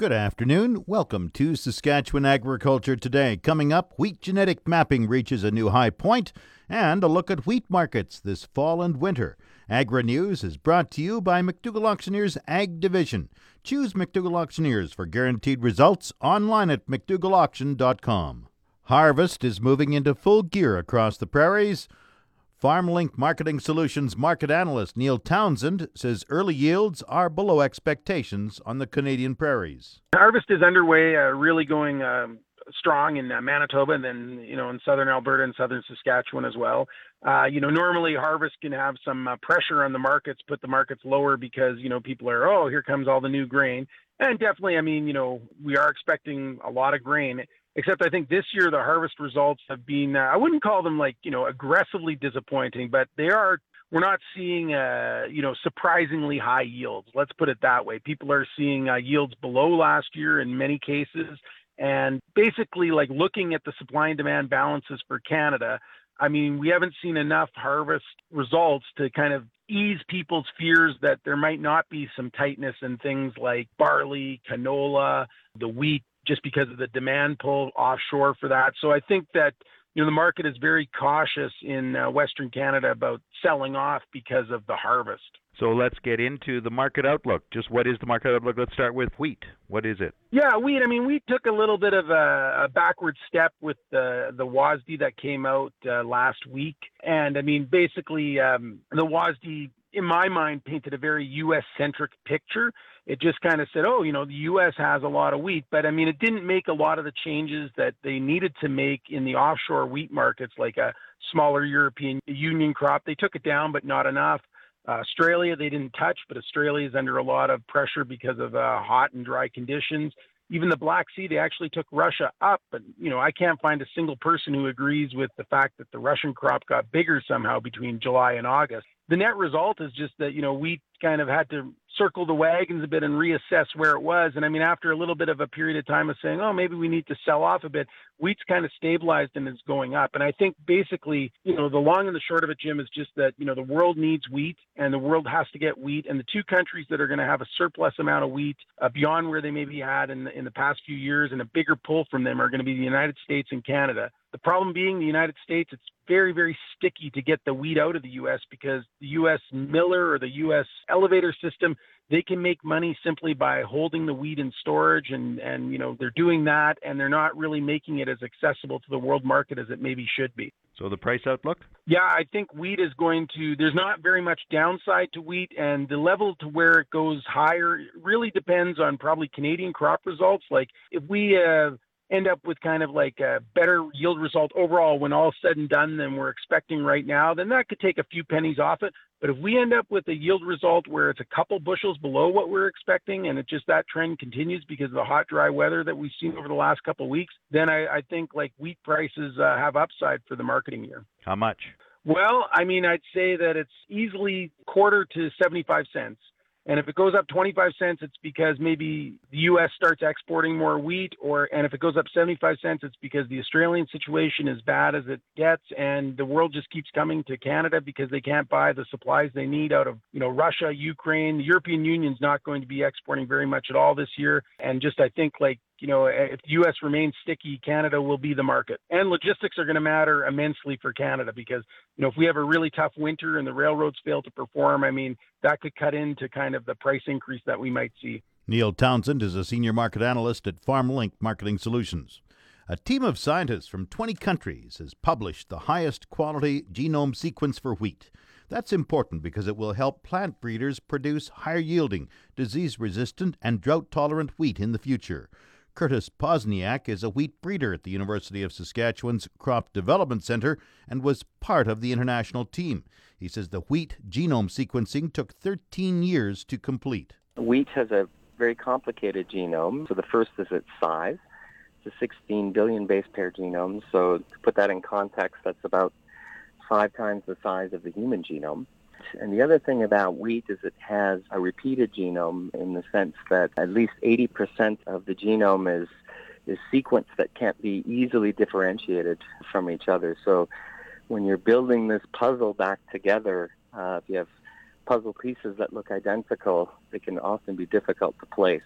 Good afternoon. Welcome to Saskatchewan Agriculture Today. Coming up, wheat genetic mapping reaches a new high point, and a look at wheat markets this fall and winter. Agri News is brought to you by McDougall Auctioneers Ag Division. Choose McDougall Auctioneers for guaranteed results online at McDougallAuction.com. Harvest is moving into full gear across the prairies. FarmLink Marketing Solutions market analyst Neil Townsend says early yields are below expectations on the Canadian prairies. Harvest is underway, uh, really going um, strong in uh, Manitoba and then, you know, in southern Alberta and southern Saskatchewan as well. Uh, you know, normally harvest can have some uh, pressure on the markets, put the markets lower because, you know, people are, oh, here comes all the new grain. And definitely, I mean, you know, we are expecting a lot of grain. Except I think this year the harvest results have been, uh, I wouldn't call them like, you know, aggressively disappointing, but they are, we're not seeing, uh, you know, surprisingly high yields. Let's put it that way. People are seeing uh, yields below last year in many cases. And basically, like looking at the supply and demand balances for Canada, I mean, we haven't seen enough harvest results to kind of ease people's fears that there might not be some tightness in things like barley, canola, the wheat just because of the demand pull offshore for that. So I think that you know the market is very cautious in uh, Western Canada about selling off because of the harvest. So let's get into the market outlook. Just what is the market outlook? Let's start with wheat. What is it? Yeah, wheat. I mean, we took a little bit of a, a backward step with the the WASDE that came out uh, last week, and I mean, basically, um, the WASDE in my mind, painted a very U.S. centric picture. It just kind of said, oh, you know, the U.S. has a lot of wheat, but I mean, it didn't make a lot of the changes that they needed to make in the offshore wheat markets, like a smaller European Union crop. They took it down, but not enough. Uh, Australia, they didn't touch, but Australia is under a lot of pressure because of uh, hot and dry conditions. Even the Black Sea, they actually took Russia up, but you know I can't find a single person who agrees with the fact that the Russian crop got bigger somehow between July and August the net result is just that you know we kind of had to circle the wagons a bit and reassess where it was. And I mean, after a little bit of a period of time of saying, oh, maybe we need to sell off a bit, wheat's kind of stabilized and is going up. And I think basically, you know, the long and the short of it, Jim, is just that, you know, the world needs wheat and the world has to get wheat. And the two countries that are going to have a surplus amount of wheat uh, beyond where they maybe had in the, in the past few years and a bigger pull from them are going to be the United States and Canada. The problem being the United States, it's very, very sticky to get the wheat out of the U.S. because the U.S. miller or the U.S. elevator system, they can make money simply by holding the wheat in storage and, and, you know, they're doing that and they're not really making it as accessible to the world market as it maybe should be. So the price outlook? Yeah, I think wheat is going to, there's not very much downside to wheat, and the level to where it goes higher really depends on probably Canadian crop results. Like if we uh, end up with kind of like a better yield result overall when all said and done than we're expecting right now, then that could take a few pennies off it. But if we end up with a yield result where it's a couple bushels below what we're expecting, and it just that trend continues because of the hot, dry weather that we've seen over the last couple of weeks, then I, I think like wheat prices uh, have upside for the marketing year. How much? Well, I mean, I'd say that it's easily quarter to 75 cents. And if it goes up 25 cents, it's because maybe the U.S. starts exporting more wheat, or and if it goes up 75 cents, it's because the Australian situation is bad as it gets, and the world just keeps coming to Canada because they can't buy the supplies they need out of you know Russia, Ukraine. The European Union's not going to be exporting very much at all this year, and just I think like you know, eh, if the U.S. remains sticky, Canada will be the market. And logistics are going to matter immensely for Canada because, you know, if we have a really tough winter and the railroads fail to perform, I mean, that could cut into kind of the price increase that we might see. Neil Townsend is a senior market analyst at FarmLink Marketing Solutions. A team of scientists from 20 countries has published the highest quality genome sequence for wheat. That's important because it will help plant breeders produce higher yielding, disease resistant, and drought tolerant wheat in the future. Curtis Pozniak is a wheat breeder at the University of Saskatchewan's Crop Development Center and was part of the international team. He says the wheat genome sequencing took 13 years to complete. Wheat has a very complicated genome. So the first is its size. It's a 16 billion base pair genome. So to put that in context, that's about five times the size of the human genome. And the other thing about wheat is it has a repeated genome in the sense that at least 80% of the genome is is sequence that can't be easily differentiated from each other. So when you're building this puzzle back together, uh, if you have puzzle pieces that look identical, they can often be difficult to place.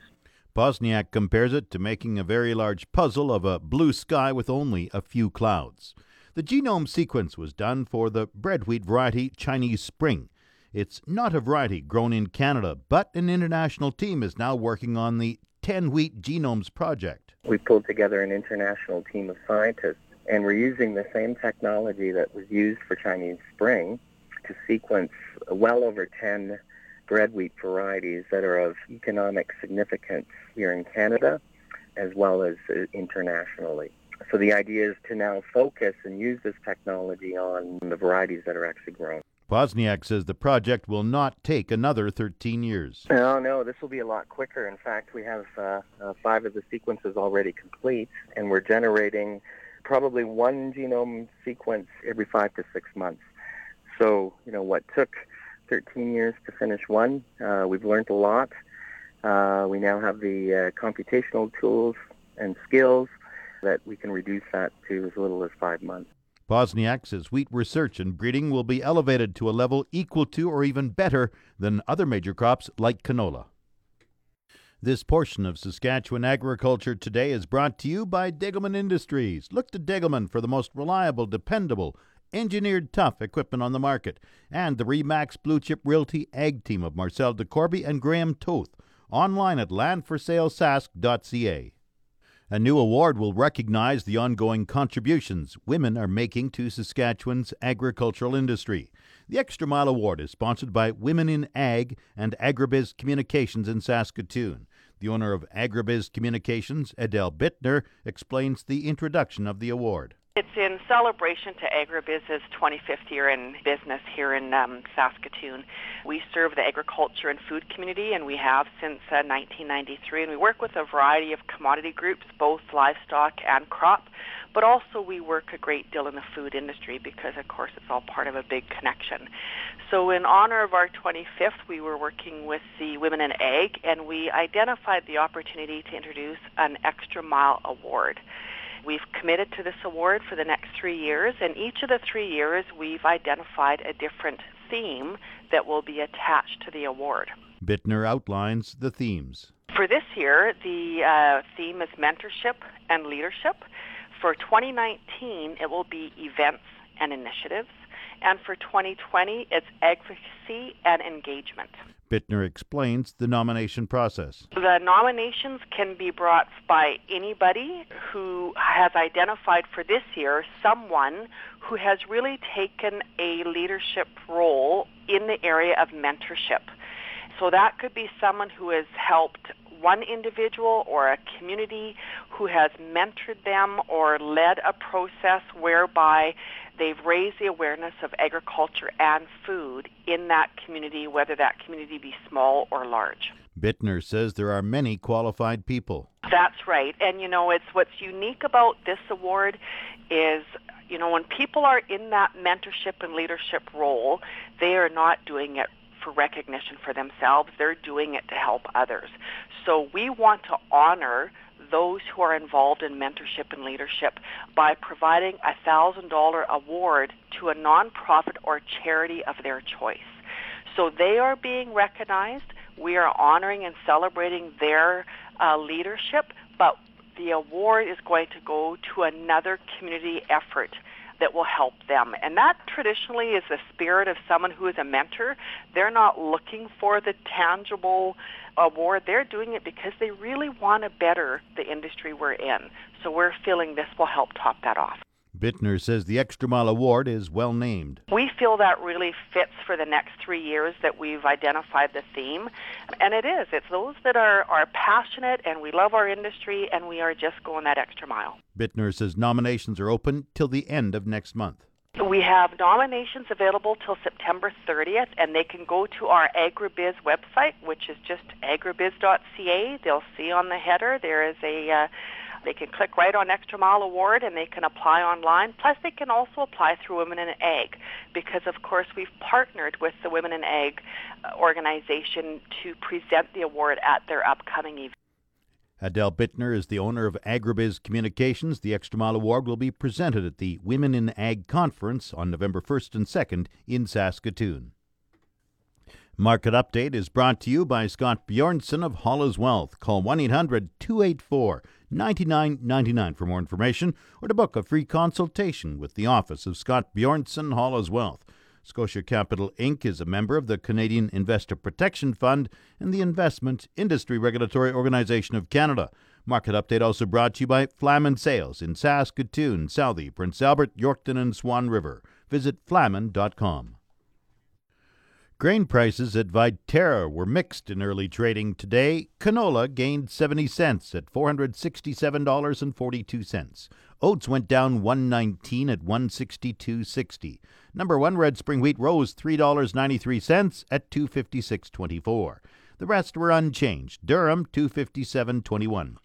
Pozniak compares it to making a very large puzzle of a blue sky with only a few clouds. The genome sequence was done for the bread wheat variety Chinese Spring. It's not a variety grown in Canada, but an international team is now working on the 10 wheat genomes project. We pulled together an international team of scientists, and we're using the same technology that was used for Chinese Spring to sequence well over 10 bread wheat varieties that are of economic significance here in Canada as well as uh, internationally. So the idea is to now focus and use this technology on the varieties that are actually grown. Pozniak says the project will not take another 13 years. No, no, this will be a lot quicker. In fact, we have uh, uh, five of the sequences already complete, and we're generating probably one genome sequence every five to six months. So, you know, what took 13 years to finish one. Uh, we've learned a lot. Uh, we now have the uh, computational tools and skills that we can reduce that to as little as five months. Pozniak says wheat research and breeding will be elevated to a level equal to or even better than other major crops like canola. This portion of Saskatchewan Agriculture Today is brought to you by Degelman Industries. Look to Degelman for the most reliable, dependable, engineered tough equipment on the market, and the Remax Blue Chip Realty Ag Team of Marcel DeCorby and Graham Toth, online at landforsalesask.ca. A new award will recognize the ongoing contributions women are making to Saskatchewan's agricultural industry. The Extra Mile Award is sponsored by Women in Ag and Agribiz Communications in Saskatoon. The owner of Agribiz Communications, Adele Buettner, explains the introduction of the award. It's in celebration to Agribiz's 25th year in business here in um, Saskatoon. We serve the agriculture and food community, and we have since uh, 1993. And we work with a variety of commodity groups, both livestock and crop, but also we work a great deal in the food industry because, of course, it's all part of a big connection. So, in honor of our 25th, we were working with the Women in Ag, and we identified the opportunity to introduce an Extra Mile Award. We've committed to this award for the next three years, and each of the three years we've identified a different theme that will be attached to the award. Buettner outlines the themes. For this year, the uh, theme is mentorship and leadership. For 2019, it will be events and initiatives. And for 2020, it's advocacy and engagement. Buettner explains the nomination process. The nominations can be brought by anybody who has identified for this year someone who has really taken a leadership role in the area of mentorship. So that could be someone who has helped one individual or a community who has mentored them or led a process whereby they've raised the awareness of agriculture and food in that community, whether that community be small or large. Buettner says there are many qualified people. That's right. And you know, it's what's unique about this award is you know, when people are in that mentorship and leadership role, they are not doing it for recognition for themselves. They're doing it to help others. So we want to honor those who are involved in mentorship and leadership by providing a $1,000 award to a nonprofit or charity of their choice. So they are being recognized. We are honoring and celebrating their uh, leadership, the award is going to go to another community effort that will help them. And that traditionally is the spirit of someone who is a mentor. They're not looking for the tangible award. They're doing it because they really want to better the industry we're in. So we're feeling this will help top that off. Buettner says the Extra Mile Award is well named. We feel that really fits for the next three years that we've identified the theme. And it is. It's those that are, are passionate and we love our industry and we are just going that extra mile. Buettner says nominations are open till the end of next month. We have nominations available till September 30th, and they can go to our Agribiz website, which is just agribiz.ca. They'll see on the header there is a uh, they can click right on Extra Mile Award and they can apply online. Plus, they can also apply through Women in Ag because, of course, we've partnered with the Women in Ag uh, organization to present the award at their upcoming event. Adele Buettner is the owner of Agribiz Communications. The Extra Mile Award will be presented at the Women in Ag Conference on November 1st and 2nd in Saskatoon. Market Update is brought to you by Scott Bjornson of Hollis Wealth. Call 1 800 284 9999 for more information or to book a free consultation with the office of Scott Bjornson Hollis Wealth. Scotia Capital Inc. is a member of the Canadian Investor Protection Fund and the Investment Industry Regulatory Organization of Canada. Market update also brought to you by Flaman Sales in Saskatoon, Southey, Prince Albert, Yorkton, and Swan River. Visit flaman.com. Grain prices at Viterra were mixed in early trading today. Canola gained 70 cents at $467.42. Oats went down 119 at 162.60. Number 1 red spring wheat rose $3.93 at 256.24. The rest were unchanged. Durum 257.21.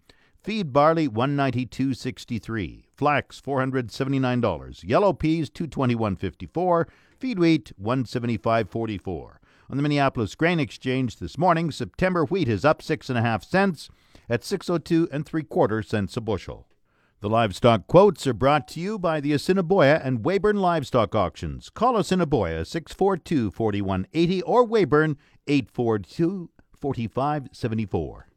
Feed barley 192.63. Flax $479. Yellow peas 221.54. Feed wheat 175.44. On the Minneapolis Grain Exchange this morning, September wheat is up six and a half cents at 602 and three quarter cents a bushel. The livestock quotes are brought to you by the Assiniboia and Weyburn Livestock Auctions. Call Assiniboia 642 4180 or Weyburn 842 4574.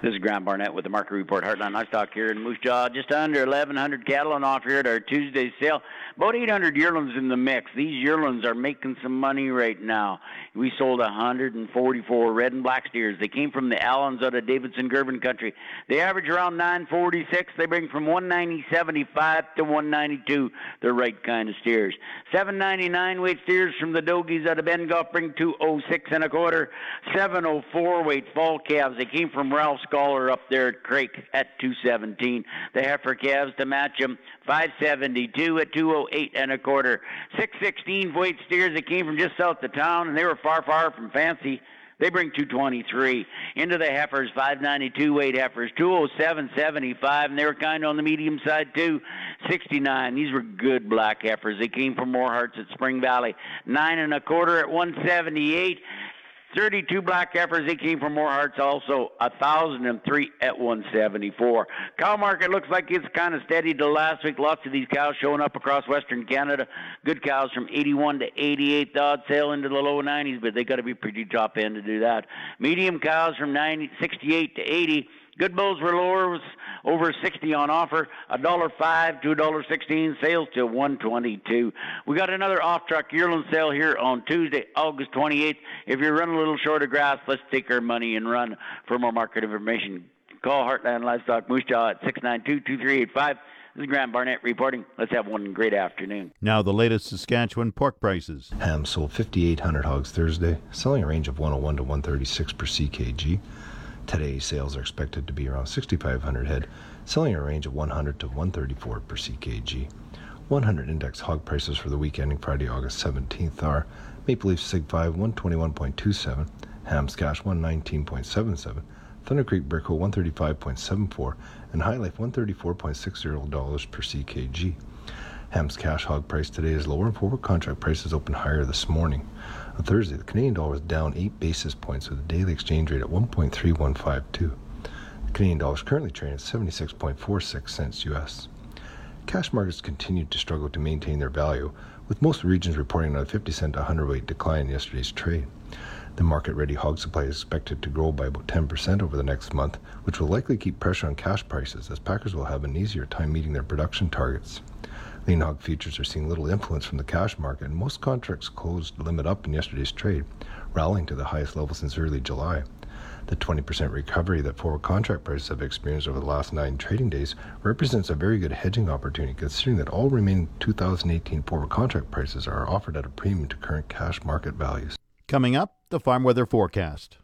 This is Graham Barnett with the Market Report Heartland Livestock here in Moose Jaw. Just under 1,100 cattle on offer here at our Tuesday sale. About 800 yearlings in the mix. These yearlings are making some money right now. We sold 144 red and black steers. They came from the Allens out of Davidson Girvin country. They average around 946. They bring from 190.75 to 192. The right kind of steers. 799 weight steers from the Dogies out of Bengough bring 206 and a quarter. 704 weight fall calves. They came from Ralph Scholar up there at Craik at 217. The heifer calves to match them 572 at 208 and a quarter. 616 weight steers that came from just south of town and they were far, far from fancy. They bring 223 into the heifers, 592 weight heifers, 207.75, and they were kind on the medium side too. 69. These were good black heifers. They came from More Hearts at Spring Valley, nine and a quarter at 178. 32 black heifers. They came from more hearts also. 1,003 at 174. Cow market looks like it's kind of steady to last week. Lots of these cows showing up across Western Canada. Good cows from 81 to 88. The odd sale into the low 90s, but they got to be pretty top end to do that. Medium cows from 90, 68 to 80. Good bulls were lower, was over 60 on offer, a dollar five to a dollar sixteen. Sales to 122. We got another off-truck yearling sale here on Tuesday, August 28th. If you're running a little short of grass, let's take our money and run. For more market information, call Heartland Livestock Moose Jaw at 692-2385. This is Graham Barnett reporting. Let's have one great afternoon. Now the latest Saskatchewan pork prices. Ham sold 5,800 hogs Thursday, selling a range of 101 to 136 per ckg. Today, sales are expected to be around 6,500 head, selling a range of 100 to 134 per ckg. 100 index hog prices for the week ending Friday, August 17th are Maple Leaf Sig 5 121.27, Hams Cash 119.77, Thunder Creek Brickle 135.74, and HyLife $134.60 per ckg. Ham's cash hog price today is lower and forward contract prices open higher this morning. On Thursday, the Canadian dollar was down 8 basis points with a daily exchange rate at 1.3152. The Canadian dollar is currently trading at 76.46 cents US. Cash markets continued to struggle to maintain their value, with most regions reporting a 50 cent to 100 weight decline in yesterday's trade. The market ready hog supply is expected to grow by about 10% over the next month, which will likely keep pressure on cash prices as packers will have an easier time meeting their production targets. Lean hog futures are seeing little influence from the cash market, and most contracts closed limit up in yesterday's trade, rallying to the highest level since early July. The 20% recovery that forward contract prices have experienced over the last nine trading days represents a very good hedging opportunity considering that all remaining 2018 forward contract prices are offered at a premium to current cash market values. Coming up, the farm weather forecast.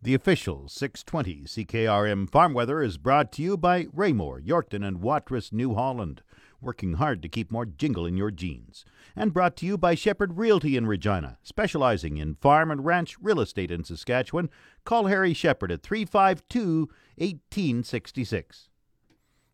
The official 620 CKRM farm weather is brought to you by Raymore, Yorkton, and Watrous, New Holland working hard to keep more jingle in your jeans. And brought to you by Shepherd Realty in Regina, specializing in farm and ranch real estate in Saskatchewan. Call Harry Shepherd at 352 1866.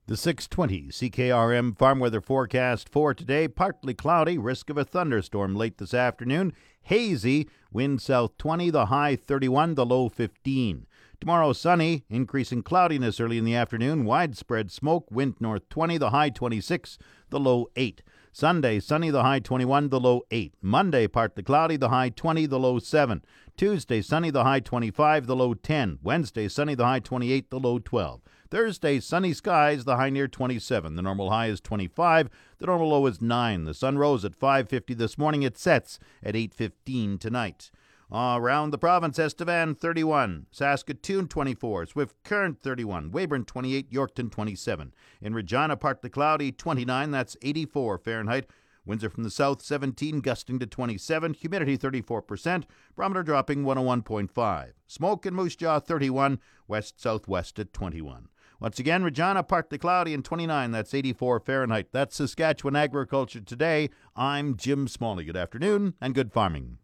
The 620 CKRM farm weather forecast for today partly cloudy, risk of a thunderstorm late this afternoon, hazy, wind south 20, the high 31, the low 15. Tomorrow, sunny, increasing cloudiness early in the afternoon, widespread smoke, wind north 20, the high 26, the low 8. Sunday, sunny, the high 21, the low 8. Monday, partly cloudy, the high 20, the low 7. Tuesday, sunny, the high 25, the low 10. Wednesday, sunny, the high 28, the low 12. Thursday, sunny skies, the high near 27. The normal high is 25. The normal low is 9. The sun rose at 5:50 this morning. It sets at 8:15 tonight. Around the province, Estevan 31, Saskatoon 24, Swift Current 31, Weyburn 28, Yorkton 27. In Regina, partly cloudy 29, that's 84 Fahrenheit. Winds are from the south 17, gusting to 27, humidity 34%, barometer dropping 101.5. Smoke in Moose Jaw 31, west southwest at 21. Once again, Regina partly cloudy and 29. That's 84 Fahrenheit. That's Saskatchewan Agriculture Today. I'm Jim Smalley. Good afternoon and good farming.